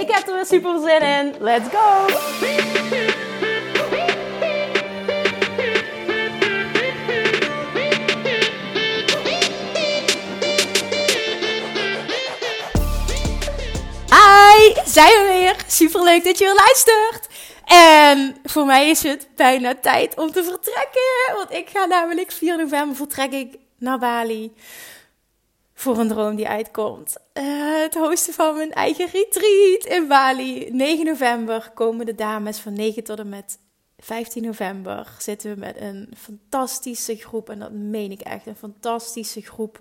Ik heb er weer super zin in. Let's go! Hi, zijn we weer. Super leuk dat je weer luistert. En voor mij is het bijna tijd om te vertrekken. Want ik ga namelijk 4 november vertrek naar Bali. Voor een droom die uitkomt. Uh, het hosten van mijn eigen retreat in Bali. 9 november komen de dames van 9 tot en met 15 november. Zitten we met een fantastische groep. En dat meen ik echt. Een fantastische groep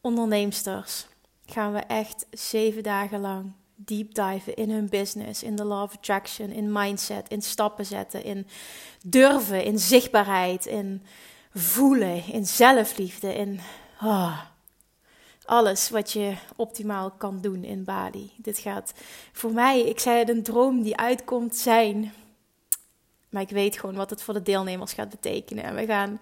onderneemsters. Gaan we echt zeven dagen lang deep diven in hun business, in de law of attraction, in mindset, in stappen zetten, in durven, in zichtbaarheid, in voelen, in zelfliefde, in oh, alles wat je optimaal kan doen in Bali. Dit gaat voor mij, ik zei het, een droom die uitkomt zijn. Maar ik weet gewoon wat het voor de deelnemers gaat betekenen. En we gaan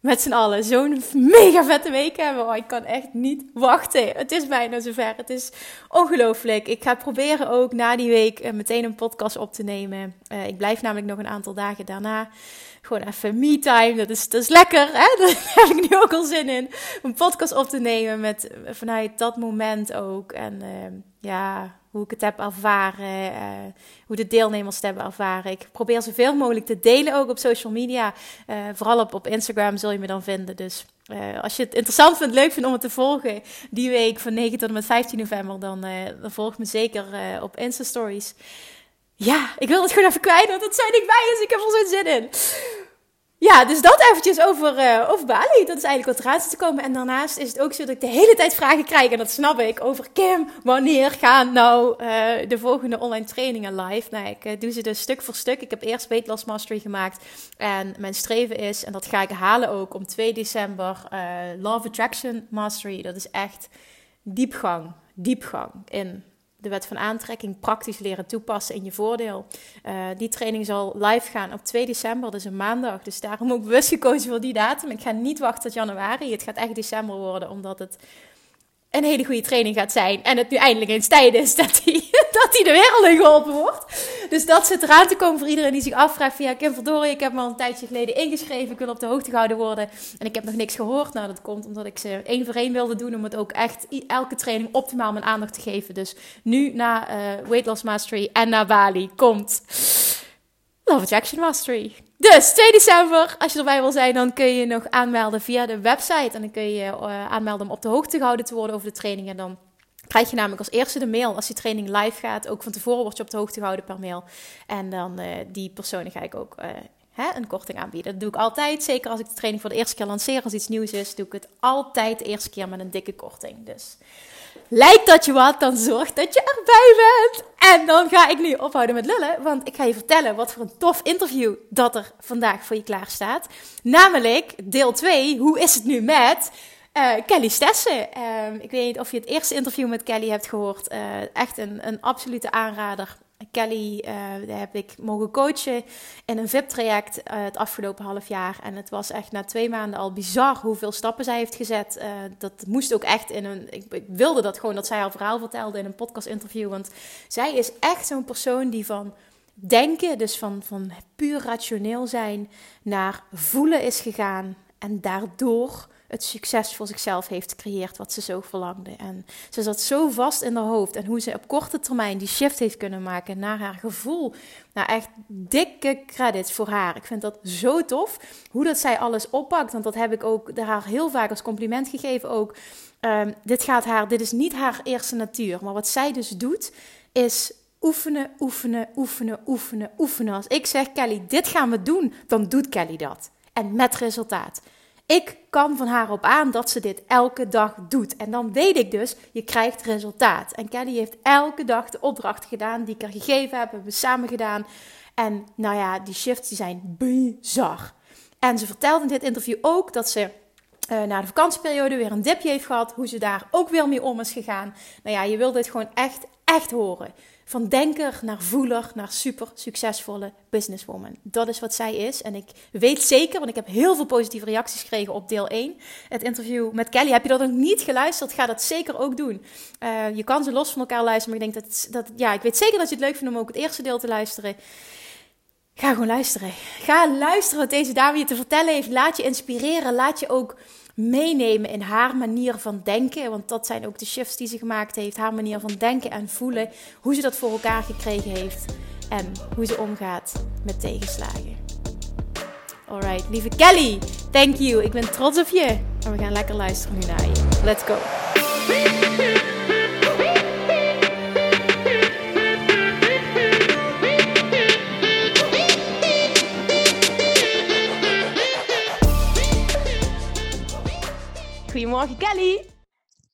met z'n allen zo'n mega vette week hebben. Oh, ik kan echt niet wachten. Het is bijna zover. Het is ongelooflijk. Ik ga proberen ook na die week eh, meteen een podcast op te nemen. Uh, ik blijf namelijk nog een aantal dagen daarna. Gewoon even me-time. Dat is, dat is lekker. Hè? Daar heb ik nu ook al zin in. Een podcast op te nemen met, vanuit dat moment ook. En uh, ja, hoe ik het heb ervaren, uh, hoe de deelnemers het hebben ervaren. Ik probeer zoveel mogelijk te delen ook op social media. Uh, vooral op, op Instagram zul je me dan vinden. Dus uh, als je het interessant vindt, leuk vindt om het te volgen, die week van 9 tot en met 15 november, dan, volg me zeker op Insta Stories. Ja, ik wil het gewoon even kwijt, want het zijn dichtbij is. Ik heb er zo'n zin in. Ja, dus dat eventjes over, uh, over Bali. Dat is eigenlijk wat eraan zit te komen. En daarnaast is het ook zo dat ik de hele tijd vragen krijg. En dat snap ik. Over Kim, wanneer gaan nou uh, de volgende online trainingen live? Nou, ik uh, doe ze dus stuk voor stuk. Ik heb eerst Weight Loss Mastery gemaakt. En mijn streven is, en dat ga ik halen ook, om 2 december Love Attraction Mastery. Dat is echt diepgang, diepgang in de wet van aantrekking praktisch leren toepassen in je voordeel. Uh, die training zal live gaan op 2 december, dus een maandag. Dus daarom ook bewust gekozen voor die datum. Ik ga niet wachten tot januari. Het gaat echt december worden, omdat het een hele goede training gaat zijn. En het nu eindelijk eens tijd is dat de wereld in geholpen wordt. Dus dat zit eraan te komen voor iedereen die zich afvraagt: van Kim Verdorie, ik heb me al een tijdje geleden ingeschreven. Ik wil op de hoogte gehouden worden. En ik heb nog niks gehoord. Nou, dat komt omdat ik ze één voor één wilde doen. Om het ook echt elke training optimaal mijn aandacht te geven. Dus nu na uh, Weight Loss Mastery en na Bali komt Love Attraction Mastery. Dus 2 december, als je erbij wil zijn, dan kun je nog aanmelden via de website. En dan kun je uh, aanmelden om op de hoogte gehouden te worden over de training. En dan krijg je namelijk als eerste de mail als die training live gaat. Ook van tevoren word je op de hoogte gehouden per mail. En dan uh, die personen ga ik ook uh, hè, een korting aanbieden. Dat doe ik altijd. Zeker als ik de training voor de eerste keer lanceer, als iets nieuws is, doe ik het altijd de eerste keer met een dikke korting. Dus lijkt dat je wat, dan zorg dat je erbij bent. En dan ga ik nu ophouden met lullen, want ik ga je vertellen wat voor een tof interview dat er vandaag voor je klaar staat. Namelijk deel 2, hoe is het nu met uh, Kelly Stessen. Uh, ik weet niet of je het eerste interview met Kelly hebt gehoord. Uh, echt een, een absolute aanrader. Kelly uh, heb ik mogen coachen in een VIP-traject het afgelopen half jaar. En het was echt na twee maanden al bizar hoeveel stappen zij heeft gezet. dat moest ook echt in een. Ik, ik, wilde dat gewoon dat zij haar verhaal vertelde in een podcast-interview. Want zij is echt zo'n persoon die van denken, dus van, van puur rationeel zijn, naar voelen is gegaan. En daardoor het succes voor zichzelf heeft gecreëerd wat ze zo verlangde. En ze zat zo vast in haar hoofd. En hoe ze op korte termijn die shift heeft kunnen maken naar haar gevoel. Nou, echt dikke credits voor haar. Ik vind dat zo tof. Hoe dat zij alles oppakt. Want dat heb ik ook haar heel vaak als compliment gegeven ook. Um, dit gaat haar, dit is niet haar eerste natuur. Maar wat zij dus doet, is oefenen, oefenen, oefenen, oefenen, oefenen. Als ik zeg, Kelly, dit gaan we doen, dan doet Kelly dat. En met resultaat. Ik kan van haar op aan dat ze dit elke dag doet. En dan weet ik dus, je krijgt resultaat. En Kelly heeft elke dag de opdrachten gedaan die ik haar gegeven heb, hebben we samen gedaan. En nou ja, die shifts die zijn bizar. En ze vertelde in dit interview ook dat ze uh, na de vakantieperiode weer een dipje heeft gehad. Hoe ze daar ook weer mee om is gegaan. Nou ja, je wil dit gewoon echt, echt horen. Van denker naar voeler naar super succesvolle businesswoman. Dat is wat zij is. En ik weet zeker, want ik heb heel veel positieve reacties gekregen op deel 1. Het interview met Kelly. Heb je dat nog niet geluisterd? Ga dat zeker ook doen. Uh, je kan ze los van elkaar luisteren. Maar ik denk dat, dat, ja, ik weet zeker dat je het leuk vindt om ook het eerste deel te luisteren. Ga gewoon luisteren. Ga luisteren wat deze dame je te vertellen heeft. Laat je inspireren. Laat je ook meenemen in haar manier van denken. Want dat zijn ook de shifts die ze gemaakt heeft. Haar manier van denken en voelen. Hoe ze dat voor elkaar gekregen heeft. En hoe ze omgaat met tegenslagen. Alright, lieve Kelly, thank you. Ik ben trots op je. En we gaan lekker luisteren nu naar je. Let's go. Goedemorgen Kelly.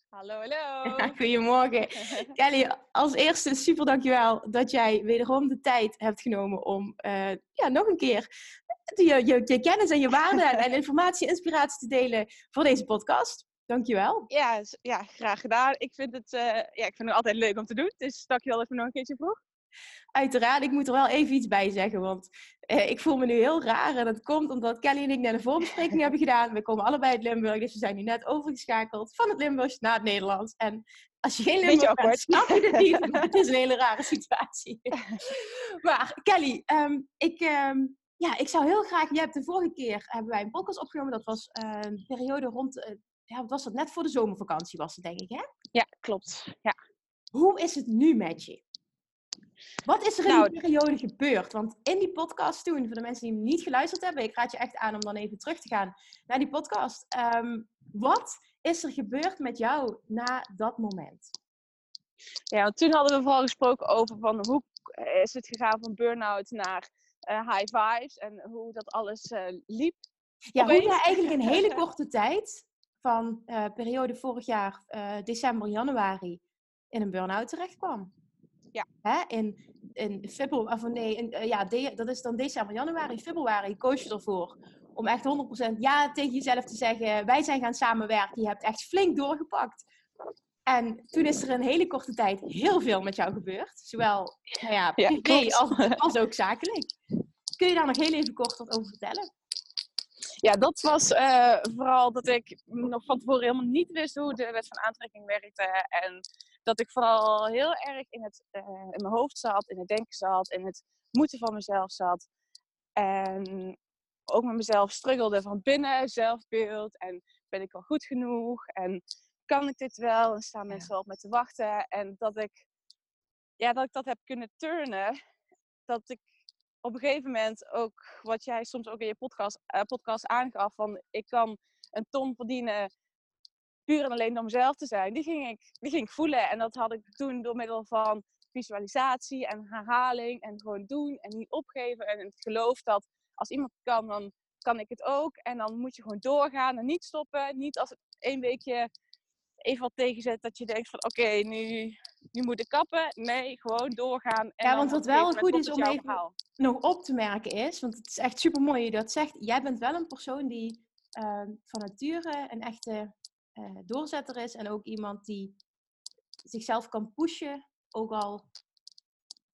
Hallo, hallo. Goedemorgen. Kelly, als eerste super dankjewel dat jij wederom de tijd hebt genomen om uh, ja, nog een keer je, je, je kennis en je waarden en informatie en inspiratie te delen voor deze podcast. Dankjewel. Ja, ja graag gedaan. Ik vind, het, uh, ja, ik vind het altijd leuk om te doen. Dus dankjewel dat je me nog een keertje vroeg. Uiteraard, ik moet er wel even iets bij zeggen, want eh, ik voel me nu heel raar. En dat komt omdat Kelly en ik net een voorbespreking hebben gedaan. We komen allebei uit Limburg, dus we zijn nu net overgeschakeld van het Limburgs naar het Nederlands. En als je geen Limburg bent, snap je dit niet. het is een hele rare situatie. maar Kelly, um, ik, um, ja, ik zou heel graag... Je hebt de vorige keer hebben wij een podcast opgenomen. Dat was uh, een periode rond... Uh, ja, wat was dat? Net voor de zomervakantie was het, denk ik, hè? Ja, klopt. Ja. Hoe is het nu met je? Wat is er in nou, die periode gebeurd? Want in die podcast toen, voor de mensen die hem niet geluisterd hebben, ik raad je echt aan om dan even terug te gaan naar die podcast. Um, wat is er gebeurd met jou na dat moment? Ja, want toen hadden we vooral gesproken over van hoe is het gegaan van burn-out naar uh, high vibes en hoe dat alles uh, liep. Ja, hoe je eigenlijk in hele korte tijd, van uh, periode vorig jaar, december, januari, in een burn-out terecht kwam. Ja. Hè? In, in februari, of nee, in, uh, ja, de, dat is dan december, januari, februari koos je ervoor om echt 100% ja tegen jezelf te zeggen. Wij zijn gaan samenwerken. Je hebt echt flink doorgepakt. En toen is er in een hele korte tijd heel veel met jou gebeurd. Zowel nou ja, privé ja, als, als, ook zakelijk. Kun je daar nog heel even kort wat over vertellen? Ja, dat was uh, vooral dat ik nog van tevoren helemaal niet wist hoe de wet van aantrekking werkte. En dat ik vooral heel erg in, het, uh, in mijn hoofd zat, in het denken zat, in het moeten van mezelf zat. En ook met mezelf struggelde van binnen, zelfbeeld. En ben ik wel goed genoeg? En kan ik dit wel? En staan mensen wel op me te wachten? En dat ik, ja, dat ik dat heb kunnen turnen. Dat ik op een gegeven moment ook, wat jij soms ook in je podcast, uh, podcast aangaf, van ik kan een ton verdienen puur en alleen door mezelf te zijn, die ging, ik, die ging ik voelen. En dat had ik toen door middel van visualisatie en herhaling en gewoon doen en niet opgeven. En het geloof dat als iemand kan, dan kan ik het ook. En dan moet je gewoon doorgaan en niet stoppen. Niet als het één weekje even wat tegenzet dat je denkt van oké, nu, nu moet ik kappen. Nee, gewoon doorgaan. En ja, want wat wel goed is om even nog op te merken is, want het is echt super mooi dat je dat zegt. Jij bent wel een persoon die uh, van nature een echte uh, doorzetter is en ook iemand die zichzelf kan pushen, ook al,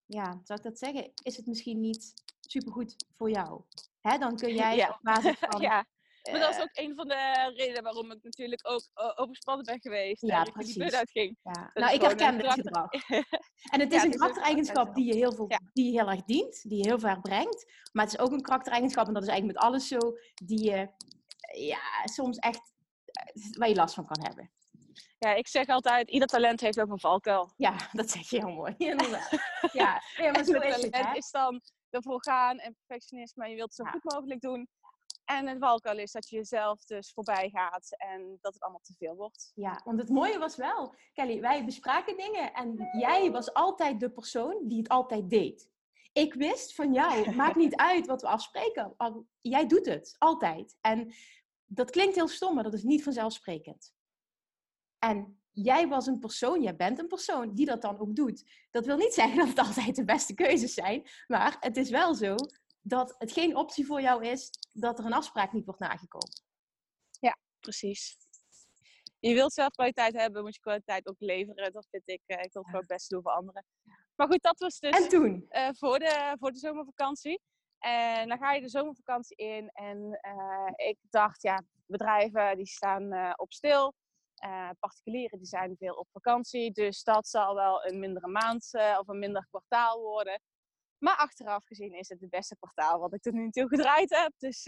ja, zou ik dat zeggen, is het misschien niet supergoed voor jou. Hè, dan kun jij ja. op basis van... ja. Maar dat is eh, ook een van de redenen waarom ik natuurlijk ook overspannen ben geweest. Ja, en precies. die uitging. Ja. Nou, ik herken het gedrag. en het is een karaktereigenschap die je heel, veel, die je heel erg dient, die je heel ver brengt. Maar het is ook een karaktereigenschap, en dat is eigenlijk met alles zo, die je ja, soms echt waar je last van kan hebben. Ja, ik zeg altijd, ieder talent heeft ook een valkuil. Ja, dat zeg je heel mooi. ja, ja maar zo is het, is dan ervoor gaan en perfectionisme. Je wilt het zo goed mogelijk doen. En het valkuil is dat je jezelf dus voorbij gaat en dat het allemaal te veel wordt. Ja, want het mooie was wel, Kelly, wij bespraken dingen en jij was altijd de persoon die het altijd deed. Ik wist van jou, maakt niet uit wat we afspreken, jij doet het, altijd. En dat klinkt heel stom, maar dat is niet vanzelfsprekend. En jij was een persoon, jij bent een persoon die dat dan ook doet. Dat wil niet zeggen dat het altijd de beste keuzes zijn, maar het is wel zo dat het geen optie voor jou is dat er een afspraak niet wordt nagekomen. Ja, precies. Je wilt zelf kwaliteit hebben, moet je kwaliteit ook leveren. Dat vind ik, uh, ik wil het ook best doen voor anderen. Maar goed, dat was dus en toen? Uh, voor, de, voor de zomervakantie. En dan ga je de zomervakantie in. En uh, ik dacht, ja, bedrijven die staan op stil. particulieren die zijn veel op vakantie. Dus dat zal wel een mindere maand of een minder kwartaal worden. Maar achteraf gezien is het het beste kwartaal wat ik tot nu toe gedraaid heb. Dus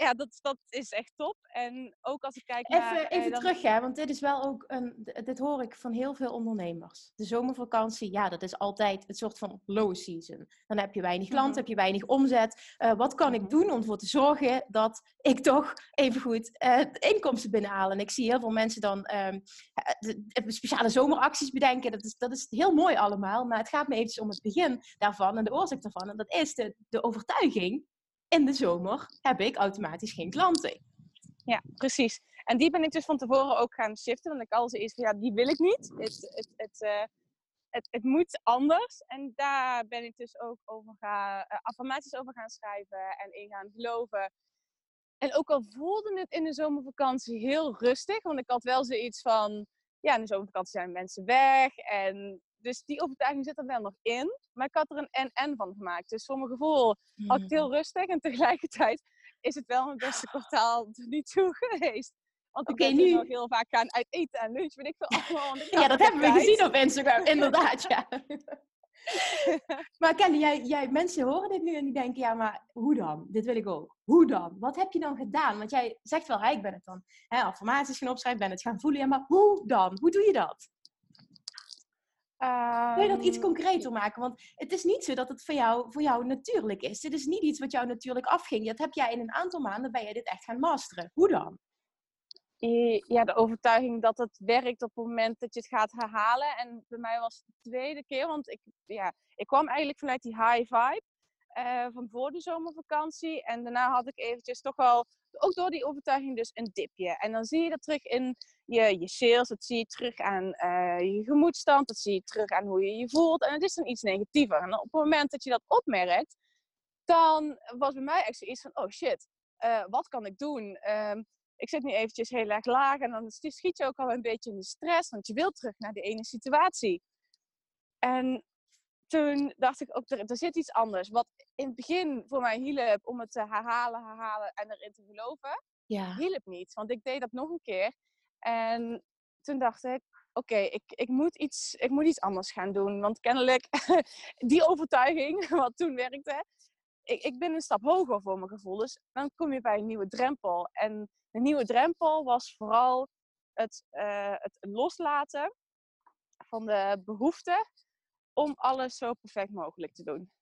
ja, dat, dat is echt top. En ook als ik kijk naar... Even, even terug, hè, want dit is wel ook een... Dit hoor ik van heel veel ondernemers. De zomervakantie, ja, dat is altijd een soort van low season. Dan heb je weinig klanten, mhm. heb je weinig omzet. Uh, wat kan ik mhm. doen om ervoor te zorgen dat ik toch even goed uh, inkomsten binnenhaal? En ik zie heel veel mensen dan uh, speciale zomeracties bedenken. Dat is, dat is heel mooi allemaal, maar het gaat me eventjes om het begin daarvan en de oorzaak daarvan. En dat is de, de overtuiging in de zomer heb ik automatisch geen klanten. Ja, precies. En die ben ik dus van tevoren ook gaan shiften. Want ik al zoiets van, ja, die wil ik niet. Het, het, het, uh, het, het moet anders. En daar ben ik dus ook over gaan, uh, affirmaties over gaan schrijven en in gaan geloven. En ook al voelde het in de zomervakantie heel rustig. Want ik had wel zoiets van, ja, in de zomervakantie zijn mensen weg. En dus die overtuiging zit er wel nog in. Maar ik had er een en-en van gemaakt. Dus voor mijn gevoel had ik het heel mm. rustig. En tegelijkertijd is het wel mijn beste kwartaal tot nu toe geweest. Want ik ben nu nog heel vaak gaan uit eten en lunch. Ik veel allemaal. ja, dat hebben we gezien op Instagram. Inderdaad, ja. maar Kelly, jij, jij, mensen horen dit nu en die denken, ja, maar hoe dan? Dit wil ik ook. Hoe dan? Wat heb je dan gedaan? Want jij zegt wel, ik ben het dan. Hè, affirmaties gaan opschrijven, ben het gaan voelen. Ja, maar hoe dan? Hoe doe je dat? Um, Kun je dat iets ehm, concreter maken? Want het is niet zo dat het voor jou, voor jou natuurlijk is. Het is niet iets wat jou natuurlijk afging. Dat heb jij in een aantal maanden ben je dit echt gaan masteren. Hoe dan? Ja, de overtuiging dat het werkt op het moment dat je het gaat herhalen. En bij mij was het de tweede keer, want ik, ja, ik kwam eigenlijk vanuit die high vibe. Uh, van voor de zomervakantie. En daarna had ik eventjes toch wel, ook door die overtuiging, dus een dipje. En dan zie je dat terug in je, je sales, dat zie je terug aan uh, je gemoedstand, dat zie je terug aan hoe je je voelt. En het is dan iets negatiever. En op het moment dat je dat opmerkt, dan was bij mij echt zoiets van, oh shit, uh, wat kan ik doen? Uh, ik zit nu eventjes heel erg laag en dan schiet je ook al een beetje in de stress, want je wilt terug naar die ene situatie. En toen dacht ik ook, er, er zit iets anders. Wat in het begin voor mij hielp om het te herhalen, herhalen en erin te geloven, ja. hielp niet. Want ik deed dat nog een keer. En toen dacht ik, oké, ik, ik, moet iets, ik moet iets anders gaan doen. Want kennelijk, die overtuiging, wat toen werkte, ik, ik ben een stap hoger voor mijn gevoel. Dus dan kom je bij een nieuwe drempel. En de nieuwe drempel was vooral het, uh, het loslaten van de behoefte om alles zo perfect mogelijk te doen.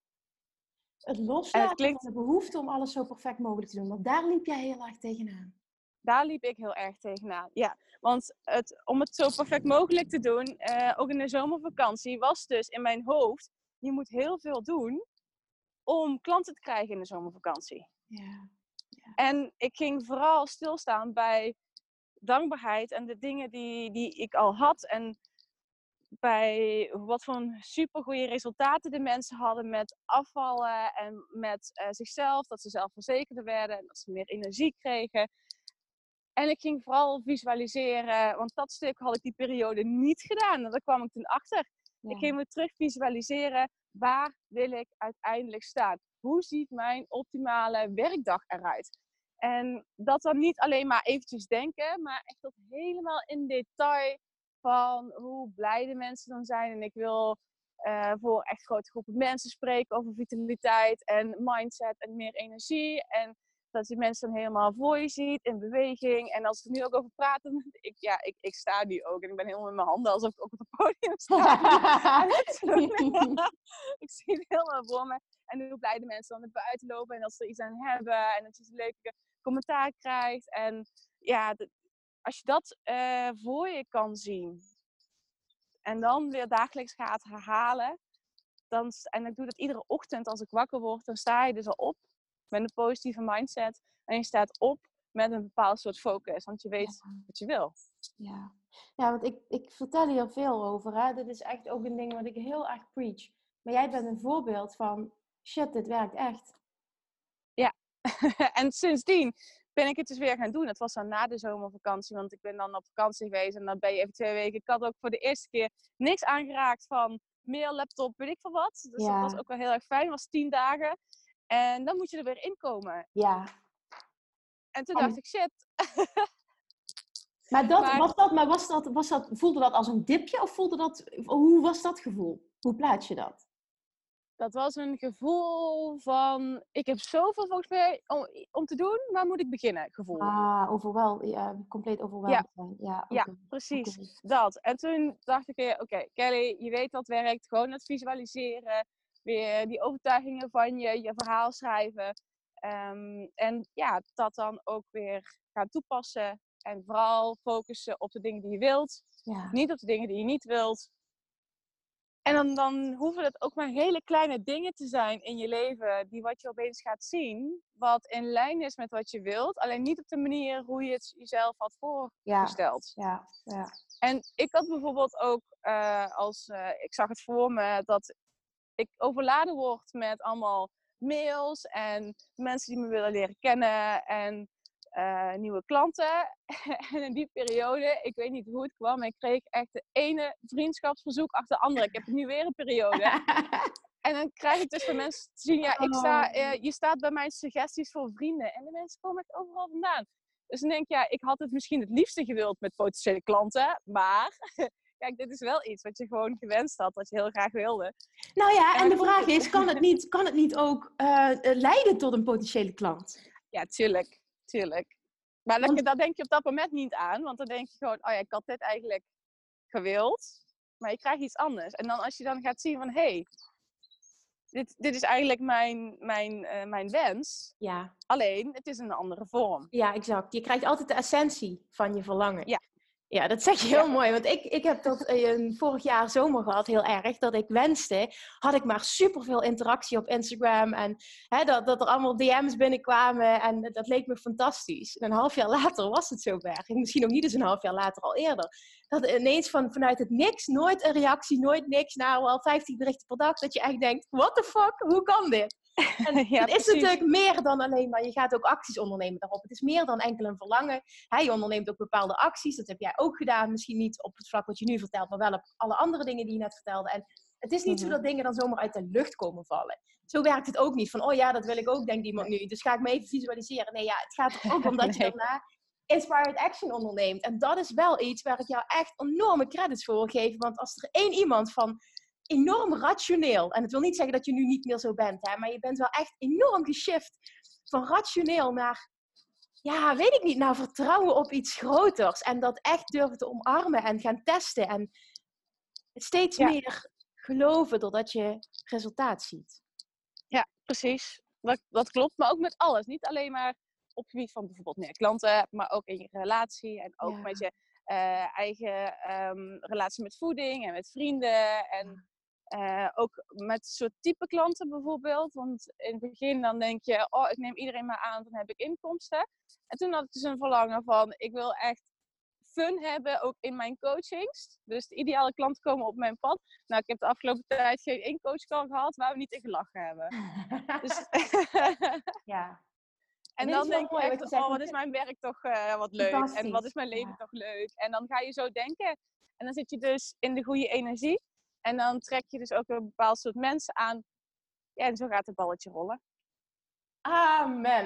Het loslaten klinkt... van de behoefte om alles zo perfect mogelijk te doen. Want daar liep jij heel erg tegenaan. Daar liep ik heel erg tegenaan, ja. Want het, om het zo perfect mogelijk te doen, uh, ook in de zomervakantie, was dus in mijn hoofd... je moet heel veel doen om klanten te krijgen in de zomervakantie. Ja. ja. En ik ging vooral stilstaan bij dankbaarheid en de dingen die, die ik al had. En bij wat voor supergoeie resultaten de mensen hadden met afvallen en met uh, zichzelf. Dat ze zelfverzekerder werden en dat ze meer energie kregen. En ik ging vooral visualiseren, want dat stuk had ik die periode niet gedaan. En daar kwam ik toen achter. Ik ging me terug visualiseren, waar wil ik uiteindelijk staan? Hoe ziet mijn optimale werkdag eruit? En dat dan niet alleen maar eventjes denken, maar echt tot helemaal in detail van hoe blij de mensen dan zijn. En ik wil uh, voor echt grote groepen mensen spreken over vitaliteit en mindset en meer energie. En dat je mensen dan helemaal voor je ziet in beweging. En als we nu ook over praten, ik, ja, ik, ik sta nu ook en ik ben helemaal met mijn handen alsof ik ook op het podium sta. ik zie het helemaal voor me. En hoe blij de mensen dan naar buiten lopen en dat ze er iets aan hebben en dat je een leuke commentaar krijgt. En ja, als je dat uh, voor je kan zien en dan weer dagelijks gaat herhalen, dan, en ik doe dat iedere ochtend als ik wakker word, dan sta je dus al op met een positieve mindset en je staat op met een bepaald soort focus. Want je weet wat je wil. Ja, ja want ik, ik vertel hier veel over. Hè? Dit is echt ook een ding wat ik heel erg preach. Maar jij bent een voorbeeld van, shit, dit werkt echt. Ja, en sindsdien ben ik het dus weer gaan doen. Het was dan na de zomervakantie, want ik ben dan op vakantie geweest en dan ben je even twee weken. Ik had ook voor de eerste keer niks aangeraakt van mail, laptop, weet ik veel wat. Dus dat was ook wel heel erg fijn. Was tien dagen. En dan moet je er weer inkomen. Ja. En toen dacht ik, shit. maar, dat, Was dat, maar was dat, was dat, voelde dat als een dipje of voelde dat, hoe was dat gevoel? Hoe plaats je dat? Dat was een gevoel van, ik heb zoveel volgens mij om, om te doen, waar moet ik beginnen? Gevoel. Ah, overwel, ja, compleet overweldigd ja. Ja, ja, precies. Dat. En toen dacht ik, oké, Kelly, je weet dat werkt. Gewoon het visualiseren, weer die overtuigingen van je, je verhaal schrijven. Ehm, en ja, dat dan ook weer gaan toepassen. En vooral focussen op de dingen die je wilt. Ja. Niet op de dingen die je niet wilt. En dan, dan hoeven het ook maar hele kleine dingen te zijn in je leven, die wat je opeens gaat zien, wat in lijn is met wat je wilt. Alleen niet op de manier hoe je het jezelf had voorgesteld. Ja, ja, En ik had bijvoorbeeld ook, uh, als, uh, ik zag het voor me, dat ik overladen word met allemaal mails en mensen die me willen leren kennen. En uh, nieuwe klanten. en in die periode, ik weet niet hoe het kwam, ik kreeg echt de ene vriendschapsverzoek achter de andere. Ik heb nu weer een periode. en dan krijg ik dus van mensen te zien, ja, ik sta, uh, je staat bij mijn suggesties voor vrienden. En de mensen komen echt overal vandaan. Dus dan denk ik, ja, ik had het misschien het liefste gewild met potentiële klanten, maar kijk, dit is wel iets wat je gewoon gewenst had, wat je heel graag wilde. Nou ja, en, de vraag is, kan het niet, kan het niet ook uh, leiden tot een potentiële klant? Ja, tuurlijk tuurlijk. Maar dan, dan denk je op dat moment niet aan, want dan denk je gewoon, oh ja, ik had dit eigenlijk gewild, maar je krijgt iets anders. En dan als je dan gaat zien van, hé, hey, dit, dit is eigenlijk mijn, mijn, uh, mijn wens. Ja. Alleen, het is een andere vorm. Ja, exact. Je krijgt altijd de essentie van je verlangen. Ja. Ja, dat zeg je heel mooi. Want ik, ik heb dat uh, vorig jaar zomer gehad, heel erg. Dat ik wenste, had ik maar superveel interactie op Instagram. En hè, dat, dat er allemaal DM's binnenkwamen. En dat leek me fantastisch. En een half jaar later was het zover. Misschien ook niet eens een half jaar later, al eerder. Dat ineens van, vanuit het niks, nooit een reactie, nooit niks. Nou, al 50 berichten per dag. Dat je echt denkt, what the fuck, hoe kan dit? En ja, het is natuurlijk meer dan alleen maar, je gaat ook acties ondernemen daarop. Het is meer dan enkel een verlangen. Hij onderneemt ook bepaalde acties, dat heb jij ook gedaan. Misschien niet op het vlak wat je nu vertelt, maar wel op alle andere dingen die je net vertelde. En het is niet zo mhm. dat dingen dan zomaar uit de lucht komen vallen. Zo werkt het ook niet. Van, oh ja, dat wil ik ook, denkt iemand nu. Dus ga ik me even visualiseren. Nee, ja, het gaat er ook om dat je daarna inspired action onderneemt. En dat is wel iets waar ik jou echt enorme credits voor wil geven. Want als er één iemand van enorm rationeel. En het wil niet zeggen dat je nu niet meer zo bent, hè, maar je bent wel echt enorm geshift van rationeel naar, ja, weet ik niet, naar vertrouwen op iets groters. En dat echt durven te omarmen en gaan testen. En steeds meer geloven doordat je resultaat ziet. Ja, precies. Dat, dat klopt, maar ook met alles. Niet alleen maar op het gebied van bijvoorbeeld meer klanten, maar ook in je relatie en ook met je uh, eigen um, relatie met voeding en met vrienden. En uh, ook met soort type klanten bijvoorbeeld. Want in het begin dan denk je, oh, ik neem iedereen maar aan, dan heb ik inkomsten. En toen had ik dus een verlangen van, ik wil echt fun hebben, ook in mijn coachings. Dus de ideale klanten komen op mijn pad. Nou, ik heb de afgelopen tijd geen één coachcall gehad waar we niet in gelachen hebben. dus, ja. En, dan denk je echt, oh, wat is mijn werk toch uh, wat leuk. En wat is mijn leven toch leuk. En dan ga je zo denken. En dan zit je dus in de goede energie. En dan trek je dus ook een bepaald soort mensen aan. Ja, en zo gaat het balletje rollen. Amen.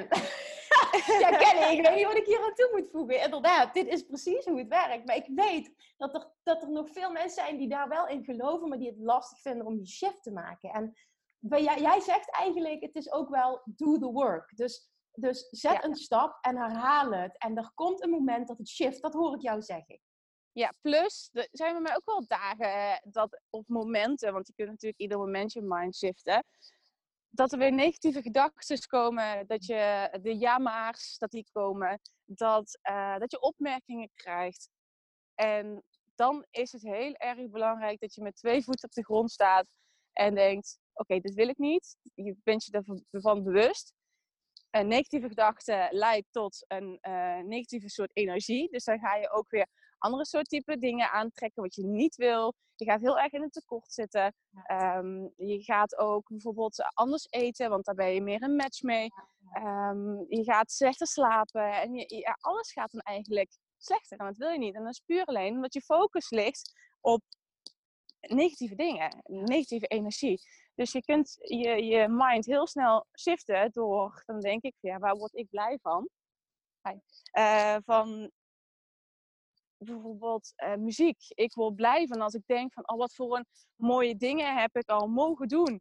ja, Kelly, ik weet niet wat ik hier aan toe moet voegen. Inderdaad, dit is precies hoe het werkt. Maar ik weet dat er, dat er nog veel mensen zijn die daar wel in geloven, maar die het lastig vinden om die shift te maken. En jij, jij zegt eigenlijk, het is ook wel do the work. Dus, dus zet een stap en herhaal het. En er komt een moment dat het shift, dat hoor ik jou zeggen. Ja, plus er zijn bij mij ook wel dagen dat op momenten, want je kunt natuurlijk ieder moment je mind shiften, dat er weer negatieve gedachten komen, dat je de ja-maars, dat die komen, dat, uh, dat je opmerkingen krijgt. En dan is het heel erg belangrijk dat je met twee voeten op de grond staat en denkt, oké, dit wil ik niet. Je bent je ervan bewust. een negatieve gedachte leidt tot een uh, negatieve soort energie. Dus dan ga je ook weer andere soort type dingen aantrekken wat je niet wil. Je gaat heel erg in het tekort zitten. Um, je gaat ook bijvoorbeeld anders eten, want daar ben je meer een match mee. Um, je gaat slechter slapen en je, ja, alles gaat dan eigenlijk slechter. En dat wil je niet. En dat is puur alleen omdat je focus ligt op negatieve dingen, negatieve energie. Dus je kunt je, je mind heel snel shiften door, dan denk ik, ja, waar word ik blij van? Uh, van bijvoorbeeld uh, muziek. Ik word blij van als ik denk van, oh, wat voor een mooie dingen heb ik al mogen doen.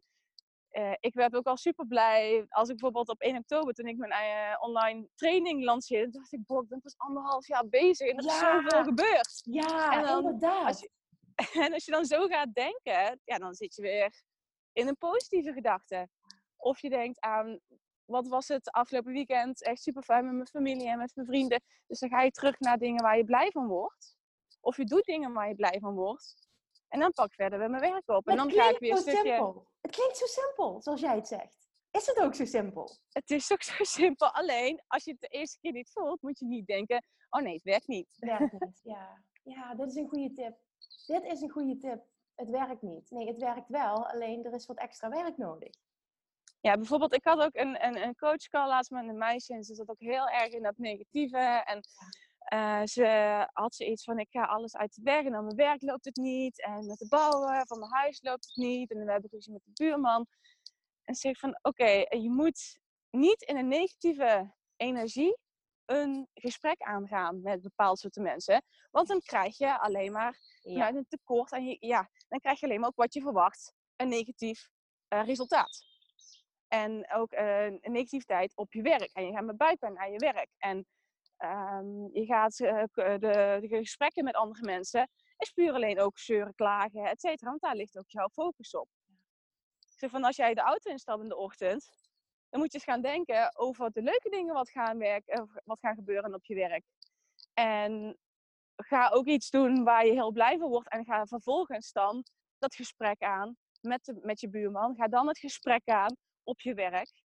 Uh, ik werd ook al super blij als ik bijvoorbeeld op 1 oktober, toen ik mijn uh, online training lanceerde, dacht ik, boh, ik ben pas anderhalf jaar bezig en er is zoveel gebeurd. Ja, en dan, inderdaad. Als je, en als je dan zo gaat denken, ja, dan zit je weer in een positieve gedachte. Of je denkt aan, wat was het afgelopen weekend? Echt super fijn met mijn familie en met mijn vrienden. Dus dan ga je terug naar dingen waar je blij van wordt. Of je doet dingen waar je blij van wordt. En dan pak ik verder weer mijn werk op. En dan ga ik weer een stukje... Simpel. Het klinkt zo simpel, zoals jij het zegt. Is het ook zo simpel? Het is ook zo simpel. Alleen, als je het de eerste keer niet voelt, moet je niet denken... Oh nee, het werkt niet. Het werkt niet, ja. Ja, dit is een goede tip. Dit is een goede tip. Het werkt niet. Nee, het werkt wel. Alleen, er is wat extra werk nodig. Ja, bijvoorbeeld, ik had ook een, een, een coachcall laatst met een meisje. En ze zat ook heel erg in dat negatieve. En uh, ze had ze iets van, ik ga alles uit de weg en aan mijn werk loopt het niet. En met de bouwen van mijn huis loopt het niet. En we hebben ruzie met de buurman. En ze zegt van, oké, je moet niet in een negatieve energie een gesprek aangaan met bepaalde soorten mensen. Want dan krijg je alleen maar ja. een tekort. En je, ja, dan krijg je alleen maar ook wat je verwacht. Een negatief uh, resultaat. En ook uh, negativiteit op je werk. En je gaat met buikpijn naar je werk. En Um, je gaat uh, de, de, gesprekken met andere mensen is puur alleen ook zeuren, klagen, et cetera. Want daar ligt ook jouw focus op. Zeg van als jij de auto instapt in de ochtend, dan moet je eens gaan denken over de leuke dingen wat gaan, werken, wat gaan gebeuren op je werk. En ga ook iets doen waar je heel blij van wordt. En ga vervolgens dan dat gesprek aan met, de, met je buurman. Ga dan het gesprek aan op je werk.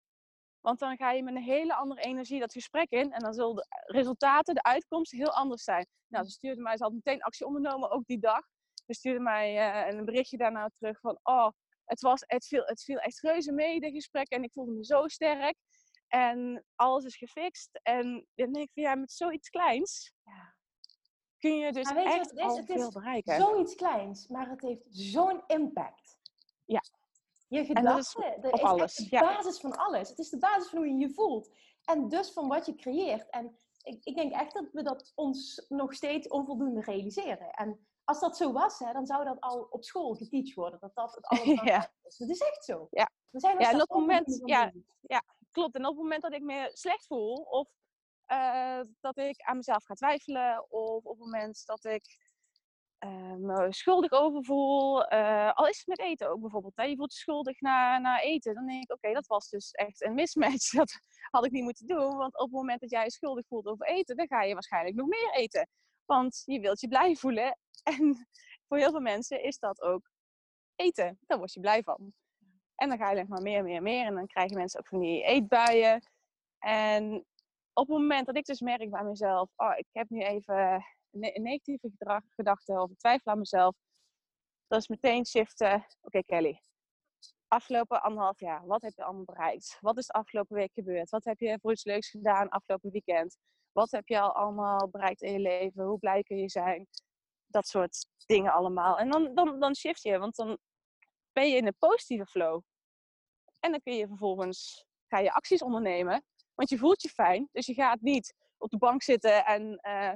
Want dan ga je met een hele andere energie dat gesprek in. En dan zullen de resultaten, de uitkomsten heel anders zijn. Nou, ze stuurde mij, ze had meteen actie ondernomen, ook die dag. Ze stuurde mij uh, een berichtje daarna terug van... Oh, het, was, het, viel, het viel echt reuze mee, de gesprek. En ik voelde me zo sterk. En alles is gefixt. En dan denk ik van, ja, met zoiets kleins... Ja. Kun je dus echt je al veel bereiken. Zoiets kleins, maar het heeft zo'n impact. Ja, je gedachten, dat is, alles. de basis van alles. Het is de basis van hoe je je voelt. En dus van wat je creëert. En ik, ik denk echt dat we dat ons nog steeds onvoldoende realiseren. En als dat zo was, hè, dan zou dat al op school geteacht worden. Dat dat het allemaal is. Dat is echt zo. Ja, we zijn ja en op het moment, ja, ja, klopt. En op het moment dat ik me slecht voel, of uh, dat ik aan mezelf ga twijfelen, of op het moment dat ik uh, me schuldig over voel. Uh, al is het met eten ook bijvoorbeeld. Hè? Je voelt je schuldig na, na eten. Dan denk ik, oké, dat was dus echt een mismatch. Dat had ik niet moeten doen. Want op het moment dat jij je schuldig voelt over eten, dan ga je waarschijnlijk nog meer eten. Want je wilt je blij voelen. En voor heel veel mensen is dat ook eten. Daar word je blij van. En dan ga je maar meer, meer, meer. En dan krijgen mensen ook van die eetbuien. En op het moment dat ik dus merk bij mezelf, oh, ik heb nu even negatieve gedrag, gedachten of twijfel aan mezelf, dat is meteen shiften. Oké, Kelly. Afgelopen anderhalf jaar, wat heb je allemaal bereikt? Wat is de afgelopen week gebeurd? Wat heb je voor iets leuks gedaan afgelopen weekend? Wat heb je al allemaal bereikt in je leven? Hoe blij kun je zijn? Dat soort dingen allemaal. En dan, dan, dan shift je, want dan ben je in een positieve flow. En dan kun je vervolgens ga je acties ondernemen. Want je voelt je fijn. Dus je gaat niet op de bank zitten en uh,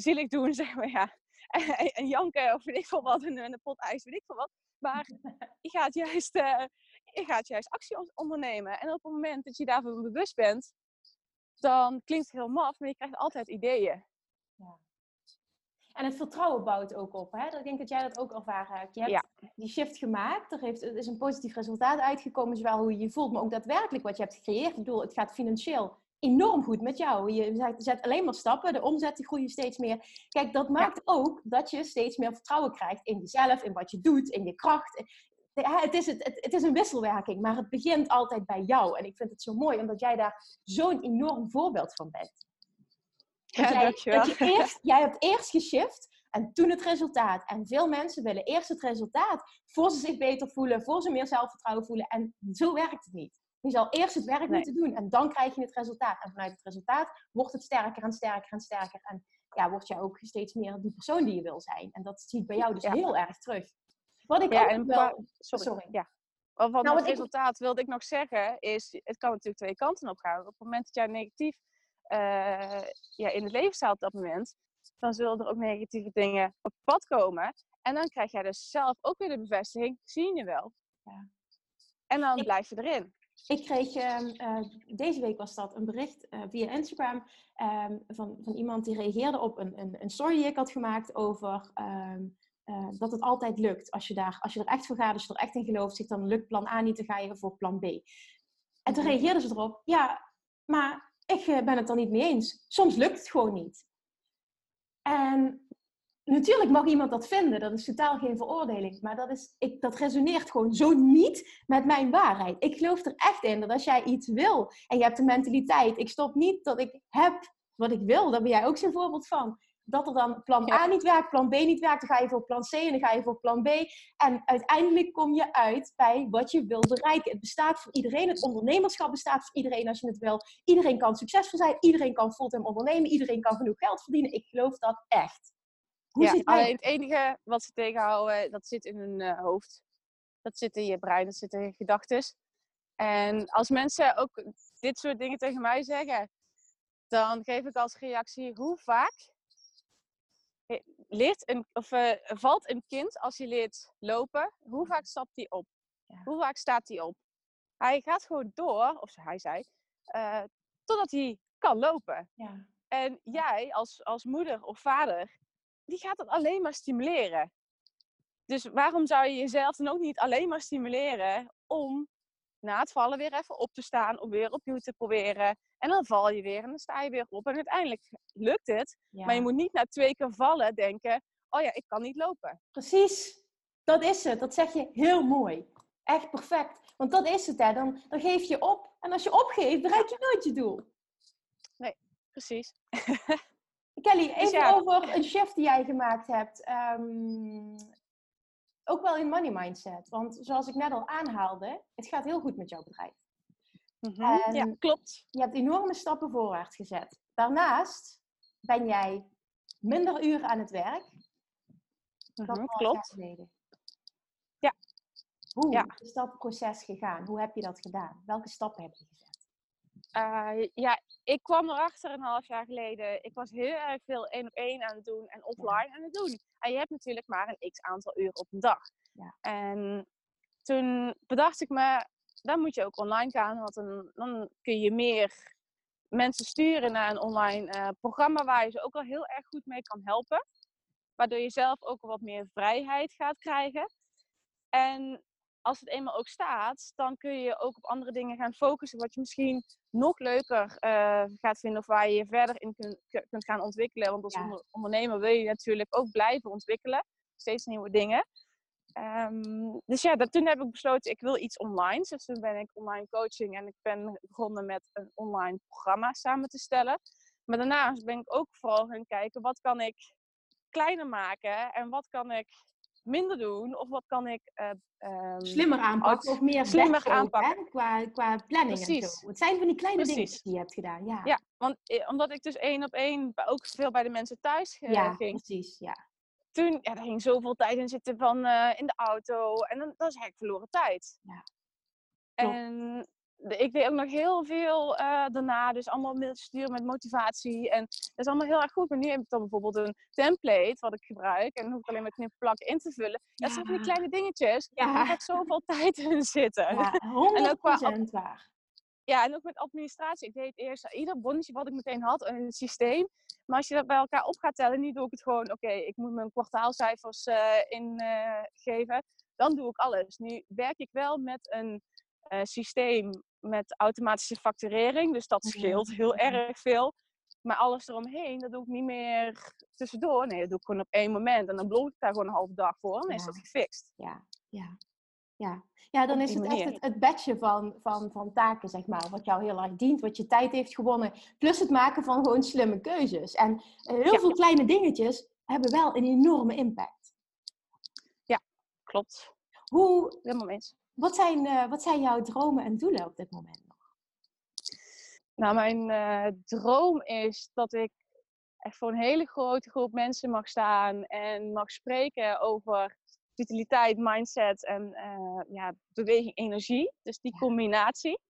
zielig doen, zeg maar, ja. En, en janken of weet ik veel wat, en een pot ijs, weet ik veel wat. Maar je gaat juist, uh, je gaat juist actie ondernemen. En op het moment dat je daarvan bewust bent, dan klinkt het heel maf, maar je krijgt altijd ideeën. Ja. En het vertrouwen bouwt ook op. Hè? Ik denk dat jij dat ook ervaren hebt. Je hebt die shift gemaakt. Er, heeft, er is een positief resultaat uitgekomen. Zowel hoe je je voelt, maar ook daadwerkelijk wat je hebt gecreëerd. Ik bedoel, het gaat financieel enorm goed met jou. Je zet alleen maar stappen, de omzet groeit steeds meer. Kijk, dat maakt ook dat je steeds meer vertrouwen krijgt in jezelf, in wat je doet, in je kracht. het, is het, het, is een wisselwerking, maar het begint altijd bij jou. En ik vind het zo mooi, omdat jij daar zo'n enorm voorbeeld van bent. Ja, jij. Dat je eerst, jij hebt eerst geshift en toen het resultaat. En veel mensen willen eerst het resultaat voor ze zich beter voelen, voor ze meer zelfvertrouwen voelen. En zo werkt het niet. Je zal eerst het werk moeten doen en dan krijg je het resultaat. En vanuit het resultaat wordt het sterker en sterker en sterker. En ja, word je ook steeds meer die persoon die je wil zijn. En dat zie ik bij jou dus heel erg terug. Wat ik ja, ook wel... Sorry. Ja. Wat nou, het resultaat wilde ik nog zeggen is, het kan natuurlijk twee kanten op gaan. Op het moment dat jij negatief uh, ja, in het leven staat op dat moment, dan zullen er ook negatieve dingen op pad komen. En dan krijg jij dus zelf ook weer de bevestiging, zie je wel. Ja. En dan blijf je erin. Ik kreeg uh, deze week was dat een bericht uh, via Instagram um, van, van iemand die reageerde op een, een, een story die ik had gemaakt over um, uh, dat het altijd lukt. Als je, daar, als je er echt voor gaat, als je er echt in gelooft, zegt dan lukt plan A niet, dan ga je voor plan B. En toen mhm. reageerde ze erop, ja, maar ik ben het er niet mee eens. Soms lukt het gewoon niet. En natuurlijk mag iemand dat vinden, dat is totaal geen veroordeling. Maar dat, is, ik, dat resoneert gewoon zo niet met mijn waarheid. Ik geloof er echt in dat als jij iets wil en je hebt de mentaliteit, ik stop niet dat ik heb wat ik wil, daar ben jij ook zo'n voorbeeld van. Dat er dan plan A niet werkt, plan B niet werkt, dan ga je voor plan C en dan ga je voor plan B. En uiteindelijk kom je uit bij wat je wil bereiken. Het bestaat voor iedereen, het ondernemerschap bestaat voor iedereen als je het wil. Iedereen kan succesvol zijn, iedereen kan fulltime ondernemen, iedereen kan genoeg geld verdienen. Ik geloof dat echt ja, alleen het enige wat ze tegenhouden, dat zit in hun uh, hoofd. Dat zit in je brein, dat zit in je gedachten. En als mensen ook dit soort dingen tegen mij zeggen, dan geef ik als reactie hoe vaak leert een, of, uh, valt een kind als je leert lopen, hoe vaak stapt hij op? Ja. Hoe vaak staat hij op? Hij gaat gewoon door, of hij zei, uh, totdat hij kan lopen. Ja. En jij als, als moeder of vader die gaat het alleen maar stimuleren. Dus waarom zou je jezelf dan ook niet alleen maar stimuleren om na het vallen weer even op te staan, om weer opnieuw te proberen. En dan val je weer en dan sta je weer op. En uiteindelijk lukt het. Maar je moet niet na twee keer vallen denken, oh ja, ik kan niet lopen. Precies, dat is het. Dat zeg je heel mooi. Echt perfect. Want dat is het, hè. Dan, dan geef je op. En als je opgeeft, bereik je nooit je doel. Nee, precies. Kelly, dus even over een shift die jij gemaakt hebt. Ehm, ook wel in money mindset. Want zoals ik net al aanhaalde, het gaat heel goed met jouw bedrijf. Mhm, ja, klopt. Je hebt enorme stappen voorwaarts gezet. Daarnaast ben jij minder uren aan het werk mm klopt. Ja. Hoe is dat proces gegaan? Hoe heb je dat gedaan? Welke stappen heb je gezet? Uh, ja, ik kwam erachter een half jaar geleden. Ik was heel erg veel één op één aan het doen en offline aan het doen. En je hebt natuurlijk maar een x aantal uren op een dag. Ja. En toen bedacht ik me, dan moet je ook online gaan. Want dan, dan kun je meer mensen sturen naar een online uh, programma waar je ze ook al heel erg goed mee kan helpen. Waardoor je zelf ook wat meer vrijheid gaat krijgen. En als het eenmaal ook staat, dan kun je ook op andere dingen gaan focussen. Wat je misschien nog leuker uh, gaat vinden of waar je je verder in kunt, kunt gaan ontwikkelen. Want als ondernemer wil je natuurlijk ook blijven ontwikkelen. Steeds nieuwe dingen. Um, dus ja, dat, toen heb ik besloten, ik wil iets online. Dus toen ben ik online coaching en ik ben begonnen met een online programma samen te stellen. Maar daarnaast ben ik ook vooral gaan kijken, wat kan ik kleiner maken en wat kan ik minder doen? Of wat kan ik... Uh, um, slimmer aanpakken of meer slimmer aanpakken. Qua, qua planning Precies. en zo. Het zijn van die kleine dingen die je hebt gedaan. Ja, ja want eh, omdat ik dus één op één ook veel bij de mensen thuis uh, ja, ging. precies. Ja, Toen, ja, er ging zoveel tijd in zitten van uh, in de auto. En dan, dan is eigenlijk verloren tijd. Ja. En ik deed ook nog heel veel uh, daarna. Dus allemaal mailtjes sturen met motivatie. En dat is allemaal heel erg goed. Maar nu heb ik dan bijvoorbeeld een template wat ik gebruik. En dan hoef ik alleen maar knip plakken in te vullen. Ja. Dat zijn van die kleine dingetjes. Ja. Daar gaat zoveel tijd in zitten. Ja, 100% en ook qua, waar. Ja, en ook met administratie. Ik deed eerst ieder bonnetje wat ik meteen had in het systeem. Maar als je dat bij elkaar op gaat tellen, nu doe ik het gewoon, oké, ik moet mijn kwartaalcijfers uh, ingeven. Uh, dan doe ik alles. Nu werk ik wel met een systeem met automatische facturering. Dus dat scheelt heel erg veel. Maar alles eromheen, dat doe ik niet meer tussendoor. Nee, dat doe ik gewoon op één moment. En dan blok ik daar gewoon een halve dag voor en dan is dat gefixt. Ja, ja. Ja, ja dan is het echt het, het badge van, van, van taken, zeg maar. Wat jou heel erg dient, wat je tijd heeft gewonnen. Plus het maken van gewoon slimme keuzes. En eh, heel Ja. veel kleine dingetjes hebben wel een enorme impact. Klopt. Hoe, Helemaal mee eens. Wat, zijn, eh, wat zijn jouw dromen en doelen op dit moment nog? Nou, mijn eh, droom is dat ik echt voor een hele grote groep mensen mag staan en mag spreken over vitaliteit, mindset en eh, ja, beweging, energie. Dus die Ja. combinatie.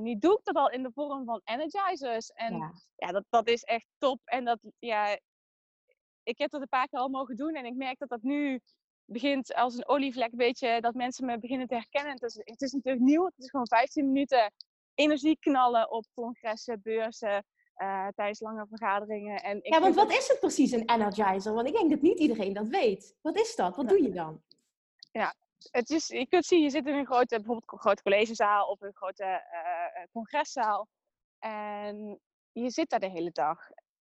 Nu doe ik dat al in de vorm van energizers. En Ja. ja, dat, dat is echt top. En dat, ja, ik heb dat een paar keer al mogen doen en ik merk dat dat nu begint als een olievlek, een beetje dat mensen me beginnen te herkennen. Het is, het is natuurlijk nieuw, het is gewoon 15 minuten energie knallen op congressen, beurzen, eh, tijdens lange vergaderingen. En ik ja, want wat dat- is het precies, een energizer? Want ik denk dat niet iedereen dat weet. Wat is dat? Wat doe je dan? het is, je kunt zien, je zit in een grote, bijvoorbeeld een grote collegezaal of een grote eh, eh, congreszaal. En je zit daar de hele dag.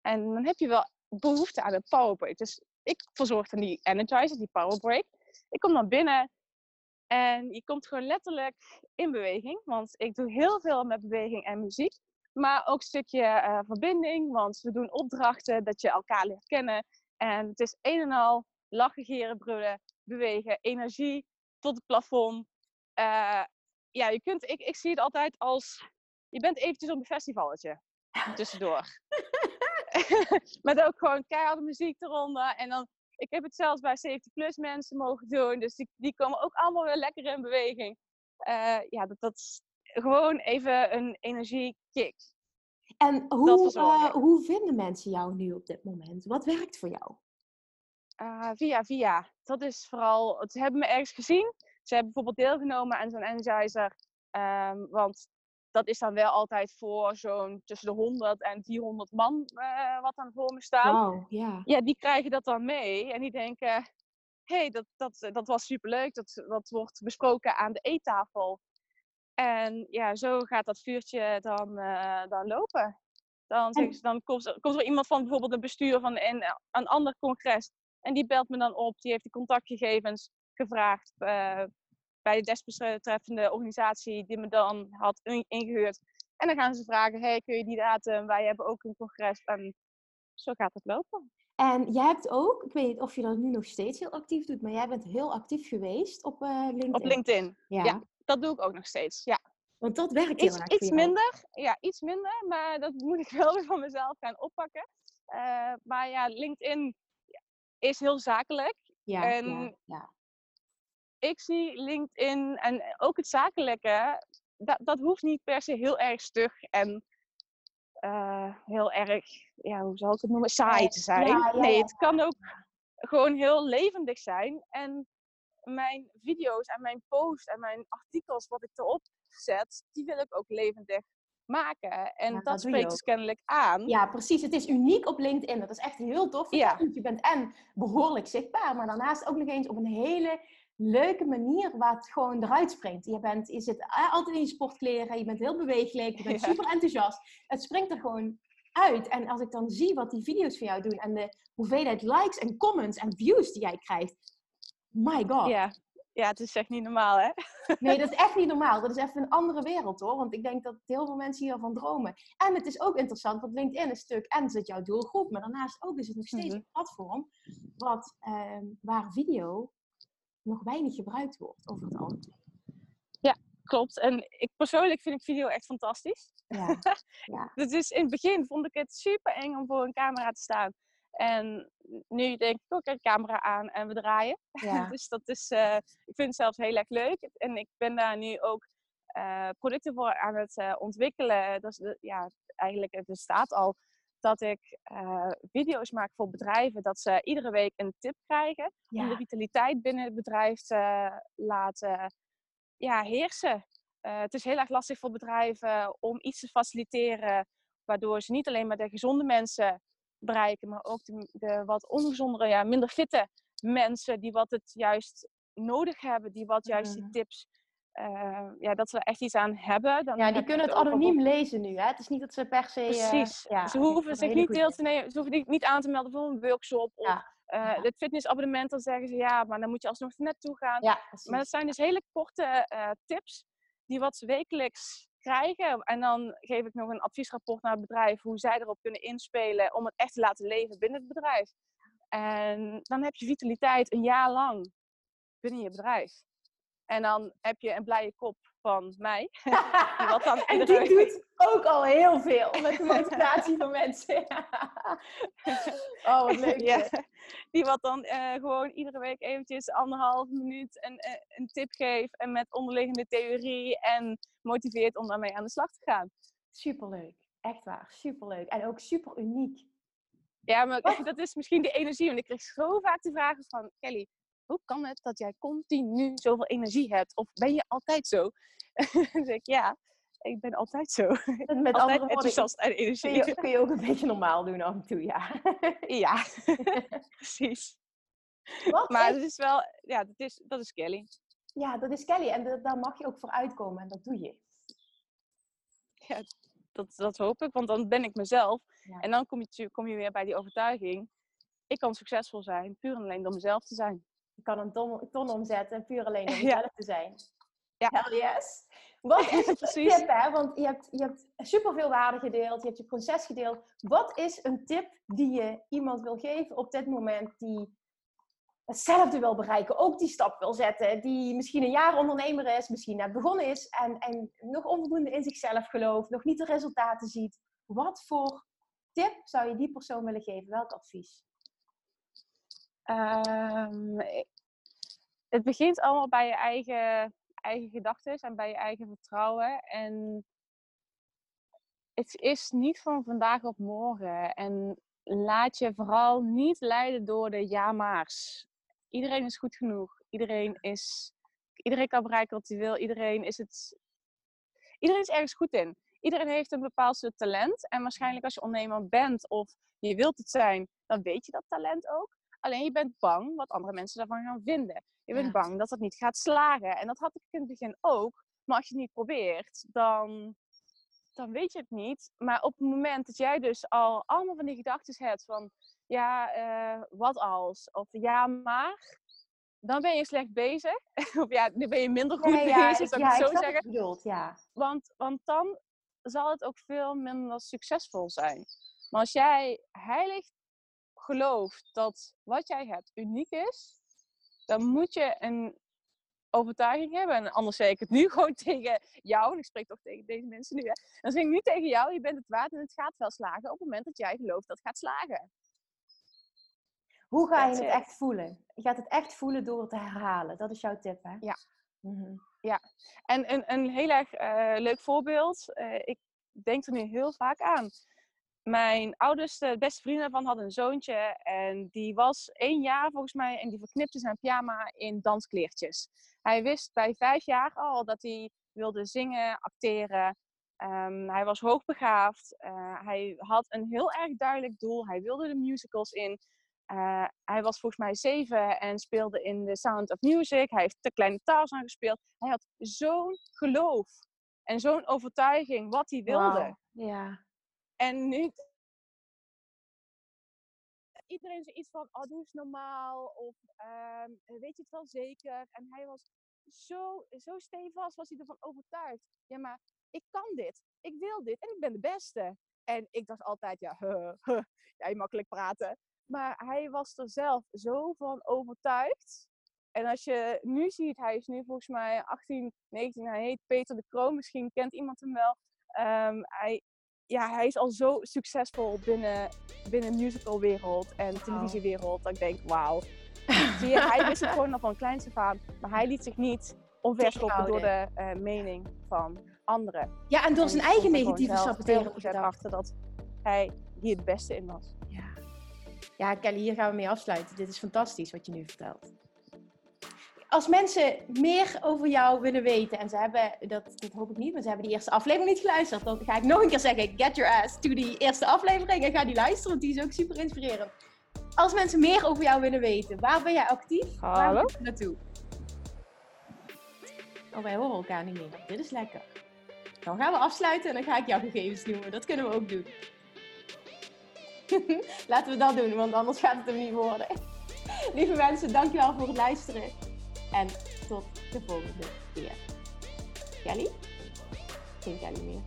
En dan heb je wel behoefte aan een powerbreak. Dus ik verzorg dan die energizer, die powerbreak. Ik kom dan binnen en je komt gewoon letterlijk in beweging. Want ik doe heel veel met beweging en muziek. Maar ook een stukje eh, verbinding, want we doen opdrachten dat je elkaar leert kennen. En het is een en al lachen, geren, brullen, bewegen, energie tot het plafond. Eh, ja, je kunt, ik, ik zie het altijd als, je bent eventjes op een festivalletje tussendoor. Met ook gewoon keiharde muziek eronder. En dan, ik heb het zelfs bij 70 plus mensen mogen doen. Dus die, die komen ook allemaal weer lekker in beweging. Eh, ja, dat, dat is gewoon even een energiekick. En hoe, eh, hoe vinden mensen jou nu op dit moment? Wat werkt voor jou? Ah, via via. Dat is vooral, ze hebben me ergens gezien. Ze hebben bijvoorbeeld deelgenomen aan zo'n energizer. Ehm, want dat is dan wel altijd voor zo'n tussen de 100 en 400 man eh, wat dan voor me staat. Wauw, ja. Ja, die krijgen dat dan mee en die denken: hé, hey, dat, dat, dat was superleuk. Dat, dat wordt besproken aan de eettafel. En ja, zo gaat dat vuurtje dan, eh, dan lopen. Dan, ze, dan komt, komt er iemand van bijvoorbeeld een bestuur van een, een ander congres. En die belt me dan op, die heeft de contactgegevens gevraagd eh, bij de desbetreffende organisatie die me dan had in- ingehuurd. En dan gaan ze vragen, hey, kun je die datum? Wij hebben ook een congres. En zo gaat het lopen. En jij hebt ook, ik weet niet of je dat nu nog steeds heel actief doet, maar jij bent heel actief geweest op eh, LinkedIn. Op LinkedIn. Ja. ja. Dat doe ik ook nog steeds. Ja. Want dat werkt heel Iets, erg iets minder. Ja, iets minder. Maar dat moet ik wel weer van mezelf gaan oppakken. Eh, maar ja, LinkedIn is heel zakelijk. Ja, en- ja, ja. Ik zie LinkedIn en ook het zakelijke, dat, dat hoeft niet per se heel erg stug en eh, heel erg, ja, hoe zal ik het noemen, saai te zijn. ja, ja, nee, het kan ook gewoon heel levendig zijn. En mijn video's en mijn posts en mijn artikels, wat ik erop zet, die wil ik ook levendig maken. En Ja, dat spreekt dus kennelijk aan. Ja, precies. Het is uniek op LinkedIn. Dat is echt heel tof. Ja. Je bent en behoorlijk zichtbaar, maar daarnaast ook nog eens op een hele leuke manier waar het gewoon eruit springt. Je, bent, je zit eh, altijd in je sportkleren, je bent heel bewegelijk, je bent Ja. super enthousiast. Het springt er gewoon uit. En als ik dan zie wat die video's van jou doen en de hoeveelheid likes en comments en views die jij krijgt. My god. Ja. ja, het is echt niet normaal, hè? Nee, dat is echt niet normaal. Dat is even een andere wereld hoor. Want ik denk dat heel veel mensen hiervan dromen. En het is ook interessant, want LinkedIn is stuk en zit jouw doelgroep. Maar daarnaast ook is het nog steeds Mhm. een platform wat, ehm, waar video nog weinig gebruikt wordt over het algemeen. Klopt. En ik persoonlijk vind ik video echt fantastisch. Ja, ja. Dus in het begin vond ik het super eng om voor een camera te staan. En nu denk ik ook, een camera aan en we draaien. ja. dus dat is, eh, ik vind het zelfs heel erg leuk. En ik ben daar nu ook eh, producten voor aan het eh, ontwikkelen. Dat is de, ja, eigenlijk, het bestaat al dat ik eh, video's maak voor bedrijven. Dat ze iedere week een tip krijgen om de vitaliteit binnen het bedrijf te laten ja, heersen. Eh, het is heel erg lastig voor bedrijven om iets te faciliteren waardoor ze niet alleen maar de gezonde mensen bereiken, maar ook de, de wat ongezondere, ja, minder fitte mensen die wat het juist nodig hebben, die wat juist die Mhm. tips, eh, ja, dat ze er echt iets aan hebben. Dan ja, die kunnen het anoniem lezen nu. Hè? Het is niet dat ze per se... eh, Precies. ja, ze hoeven zich niet deel te nemen, ze hoeven niet- niet aan te melden voor een workshop of Ja. uh, het fitnessabonnement, dan zeggen ze ja, maar dan moet je alsnog naartoe gaan. Ja, maar dat zijn dus hele korte tips die wat ze wekelijks krijgen. En dan geef ik nog een adviesrapport naar het bedrijf hoe zij erop kunnen inspelen om het echt te laten leven binnen het bedrijf. En dan heb je vitaliteit een jaar lang binnen je bedrijf. En dan heb je een blije kop van mij. wat dan en die doet ook al heel veel met de motivatie van mensen. oh, wat leuk. Ja, die wat dan uh, gewoon iedere week eventjes anderhalf minuut een, uh, een tip geeft. En met onderliggende theorie. En motiveert om daarmee aan de slag te gaan. Superleuk. Echt waar. Superleuk. En ook super uniek. Ja, maar dat is misschien de energie. Want ik kreeg zo vaak de vragen van... Kelly, hoe kan het dat jij continu zoveel energie hebt? Of ben je altijd zo? dan zeg ik, ja, ik ben altijd zo. Met altijd andere enthousiast en energie. Kun je, kun je, ook een beetje normaal doen af en toe, ja. ja, precies. Wat maar is... het is wel, ja, dat is, dat is Kelly. Ja, dat is Kelly. En daar mag je ook voor uitkomen en dat doe je. Ja, dat, dat hoop ik, want dan ben ik mezelf. En dan kom je, kom je weer bij die overtuiging. Ik kan succesvol zijn, puur en alleen door mezelf te zijn. Je kan een ton, ton omzetten, puur alleen om jezelf te zijn. Ja. Hell yes. Wat is het Precies. tip, hè? Want je hebt, je hebt superveel waarde gedeeld, je hebt je proces gedeeld. Wat is een tip die je iemand wil geven op dit moment die hetzelfde wil bereiken, ook die stap wil zetten, die misschien een jaar ondernemer is, misschien net begonnen is en, en nog onvoldoende in zichzelf gelooft, nog niet de resultaten ziet. Wat voor tip zou je die persoon willen geven? Welk advies? Um, het begint allemaal bij je eigen, eigen gedachten en bij je eigen vertrouwen. En het is niet van vandaag op morgen. En laat je vooral niet leiden door de ja-maars. Iedereen is goed genoeg. Iedereen, is, iedereen kan bereiken wat hij wil. Iedereen is, het, iedereen is ergens goed in. Iedereen heeft een bepaald soort talent. En waarschijnlijk als je ondernemer bent of je wilt het zijn, dan weet je dat talent ook. Alleen je bent bang wat andere mensen daarvan gaan vinden. Je bent bang dat het niet gaat slagen. En dat had ik in het begin ook. Maar als je het niet probeert, dan, dan weet je het niet. Maar op het moment dat jij dus al allemaal van die gedachten hebt van... Ja, uh, wat als? Of ja, maar... Dan ben je slecht bezig. of ja, dan ben je minder goed ja, bezig, zou ik ja, zo zeggen. Bedoeld, ja. want, want dan zal het ook veel minder succesvol zijn. Maar als jij heilig gelooft dat wat jij hebt uniek is, dan moet je een overtuiging hebben. En anders zeg ik het nu gewoon tegen jou. En ik spreek toch tegen deze mensen nu. Hè? Dan zeg ik nu tegen jou, je bent het waard en het gaat wel slagen op het moment dat jij gelooft dat het gaat slagen. Hoe ga je het echt voelen? Je gaat het echt voelen door het te herhalen. Dat is jouw tip, hè? Ja. Mhm. Ja. En een, een heel erg uh, leuk voorbeeld. Uh, ik denk er nu heel vaak aan mijn oudste, beste vriend daarvan had een zoontje. En die was één jaar volgens mij. En die verknipte zijn pyjama in danskleertjes. Hij wist bij vijf jaar al dat hij wilde zingen, acteren. Um, hij was hoogbegaafd. Uh, hij had een heel erg duidelijk doel. Hij wilde de musicals in. Uh, hij was volgens mij zeven en speelde in The Sound of Music. Hij heeft de kleine Tarzan gespeeld. Hij had zo'n geloof en zo'n overtuiging wat hij wilde. Ja. En nu iedereen zoiets van, oh, doe eens normaal. Of ehm, weet je het wel zeker? En hij was zo, zo stevast, was hij ervan overtuigd. Ja, maar ik kan dit. Ik wil dit. En ik ben de beste. En ik dacht altijd, ja, huh, jij makkelijk praten. Maar hij was er zelf zo van overtuigd. En als je nu ziet, hij is nu volgens mij 18, 19, hij heet Peter de Kroon. Misschien kent iemand hem wel. Um, hij ja, hij is al zo succesvol binnen, binnen de musicalwereld en televisiewereld. Dat ik denk, wauw. Zie je, hij wist het gewoon al van kleinste aan. Maar hij liet zich niet omverschoppen door de uh, mening van anderen. Ja, en door zijn eigen negatieve saboteren. achter dat hij hier het beste in was. Ja. ja, Kelly, hier gaan we mee afsluiten. Dit is fantastisch wat je nu vertelt als mensen meer over jou willen weten, en ze hebben, dat, dat hoop ik niet, maar ze hebben die eerste aflevering niet geluisterd, dan ga ik nog een keer zeggen, get your ass to die eerste aflevering en ga die luisteren, want die is ook super inspirerend. Als mensen meer over jou willen weten, waar ben jij actief? Hallo? Waar je naartoe? Oh, wij horen elkaar niet meer. Dit is lekker. Dan gaan we afsluiten en dan ga ik jouw gegevens noemen. Dat kunnen we ook doen. Laten we dat doen, want anders gaat het hem niet worden. Lieve mensen, dankjewel voor het luisteren. En tot de volgende keer. Kelly? Geen Kelly meer.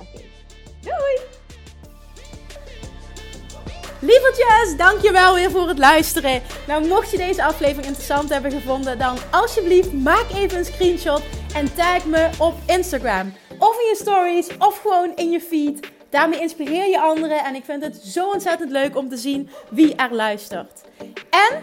Oké. Doei! Lievertjes, dankjewel weer voor het luisteren. Nou, mocht je deze aflevering interessant hebben gevonden, dan alsjeblieft maak even een screenshot en tag me op Instagram. Of in je stories, of gewoon in je feed. Daarmee inspireer je anderen en ik vind het zo ontzettend leuk om te zien wie er luistert. En